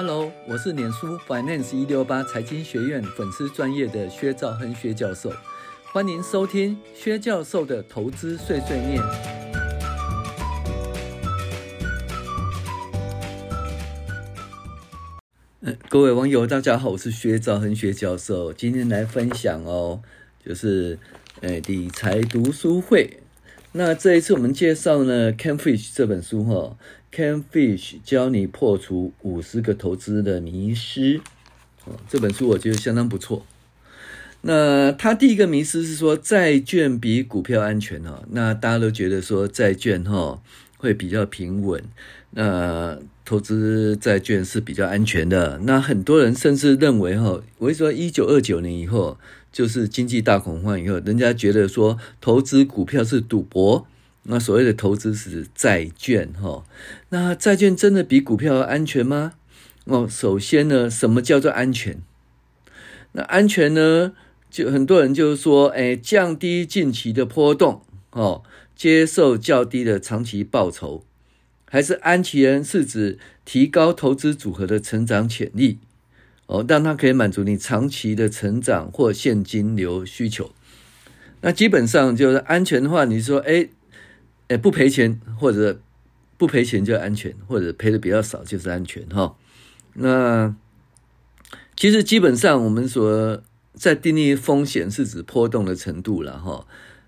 Hello，我是脸书 Finance 一六八财经学院粉丝专业的薛兆亨薛教授，欢迎收听薛教授的投资碎碎念。各位网友大家好，我是薛兆亨薛教授，今天来分享哦，就是呃理财读书会。那这一次我们介绍呢 Can Fish 这本书哈、Ken Fish 教你破除五十个投资的迷思，哦，这本书我觉得相当不错。那他第一个迷思是说债券比股票安全哈，那大家都觉得说债券哈会比较平稳，那投资债券是比较安全的。那很多人甚至认为哈，我说一九二九年以后就是经济大恐慌以后，人家觉得说投资股票是赌博。那所谓的投资是债券，哈，那债券真的比股票安全吗？哦，首先呢，什么叫做安全？那安全呢，就很多人就是说，哎，降低近期的波动，哦，接受较低的长期报酬，还是安全是指提高投资组合的成长潜力，哦，让它可以满足你长期的成长或现金流需求。那基本上就是安全的话，你说，哎。哎，不赔钱或者不赔钱就安全，或者赔的比较少就是安全哈。那其实基本上我们说在定义风险是指波动的程度了哈。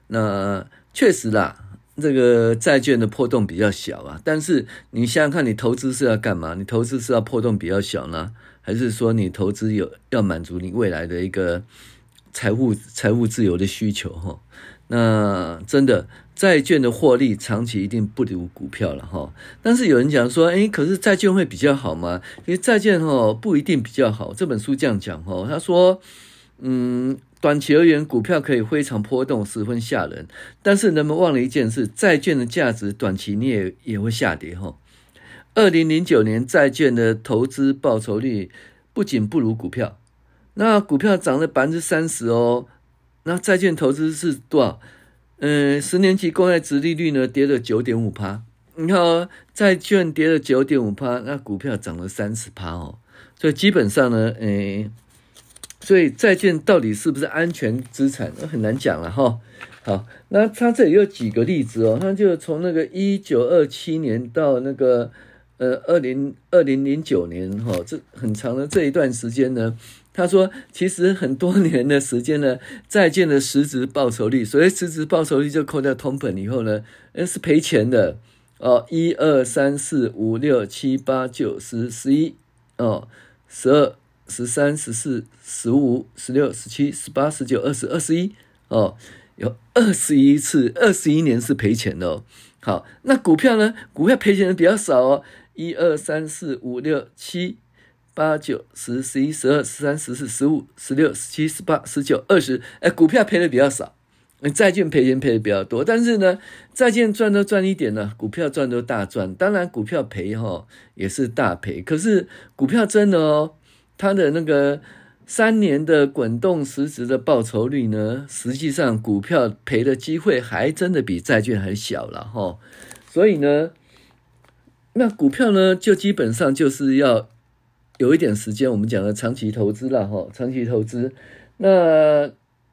那确实啦，这个债券的波动比较小啊。但是你想想看，你投资是要干嘛？你投资是要波动比较小呢，还是说你投资有要满足你未来的一个财务财务自由的需求哈？那真的。债券的获利长期一定不如股票了哈，但是有人讲说，诶，可是债券会比较好吗？因为债券哈不一定比较好。这本书这样讲哈，他说，嗯，短期而言，股票可以非常波动，十分吓人。但是人们忘了一件事，债券的价值短期你也也会下跌哈。二零零九年债券的投资报酬率不仅不如股票，那股票涨了百分之三十哦，那债券投资是多少？嗯，十年期公债值利率呢跌了九点五趴，你看哦，债券跌了九点五趴，那股票涨了三十趴哦，所以基本上呢，诶，所以债券到底是不是安全资产，很难讲了哈。好，那它这里有几个例子哦，它就从那个一九二七年到那个呃二零二零零九年哈，这很长的这一段时间呢。他说：“其实很多年的时间呢，债券的实质报酬率，所谓实质报酬率就扣掉通膨以后呢，那是赔钱的哦。一二三四五六七八九十十一哦，十二十三十四十五十六十七十八十九二十二十一哦，有二十一次，二十一年是赔钱的哦。好，那股票呢？股票赔钱的比较少哦。一二三四五六七。”八九十十一十二十三十四十五十六十七十八十九二十，哎，股票赔的比较少，债券赔钱赔的比较多。但是呢，债券赚都赚一点呢，股票赚都大赚。当然，股票赔哈也是大赔。可是股票真的哦，它的那个三年的滚动实质的报酬率呢，实际上股票赔的机会还真的比债券还小了哈。所以呢，那股票呢，就基本上就是要。有一点时间，我们讲的长期投资了哈，长期投资，那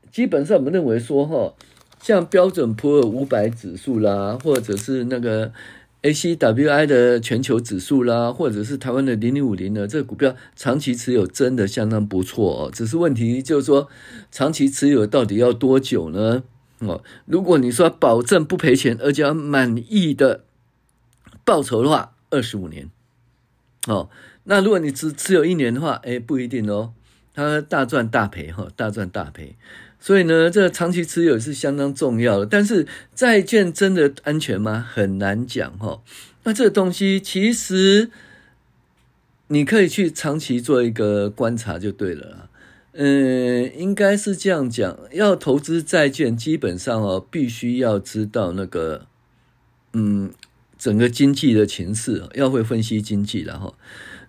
基本上我们认为说哈，像标准普尔五百指数啦，或者是那个 ACWI 的全球指数啦，或者是台湾的零零五零呢，这个股票长期持有真的相当不错哦。只是问题就是说，长期持有到底要多久呢？哦，如果你说保证不赔钱，而且要满意的报酬的话，二十五年，哦。那如果你只持有一年的话，哎，不一定哦，它大赚大赔哈，大赚大赔。所以呢，这个长期持有是相当重要的。但是债券真的安全吗？很难讲哈。那这个东西其实你可以去长期做一个观察就对了。嗯，应该是这样讲，要投资债券，基本上哦，必须要知道那个嗯整个经济的情势，要会分析经济然后。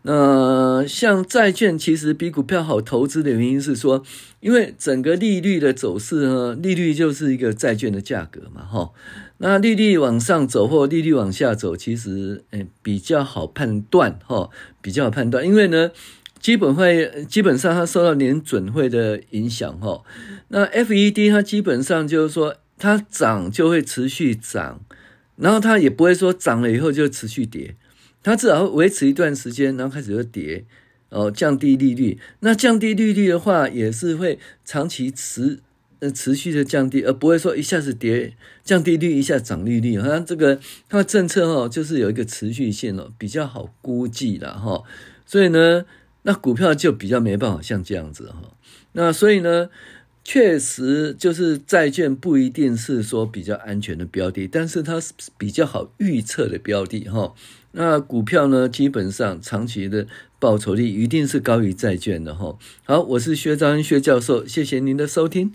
那，像债券其实比股票好投资的原因是说，因为整个利率的走势呢，利率就是一个债券的价格嘛，哈。那利率往上走或利率往下走，其实诶比较好判断，哈，比较好判断，因为呢，基本会基本上它受到联准会的影响，哈。那 FED 它基本上就是说，它涨就会持续涨，然后它也不会说涨了以后就持续跌。它至少会维持一段时间，然后开始会跌，哦，降低利率。那降低利率的话，也是会长期持呃持续的降低，而不会说一下子跌，降低率一下涨利率。好像这个它的政策哦，就是有一个持续性哦，比较好估计的哈。所以呢，那股票就比较没办法像这样子哈。那所以呢，确实就是债券不一定是说比较安全的标的，但是它是比较好预测的标的哈。那股票呢，基本上长期的报酬率一定是高于债券的哈。好，我是薛兆亨薛教授，谢谢您的收听。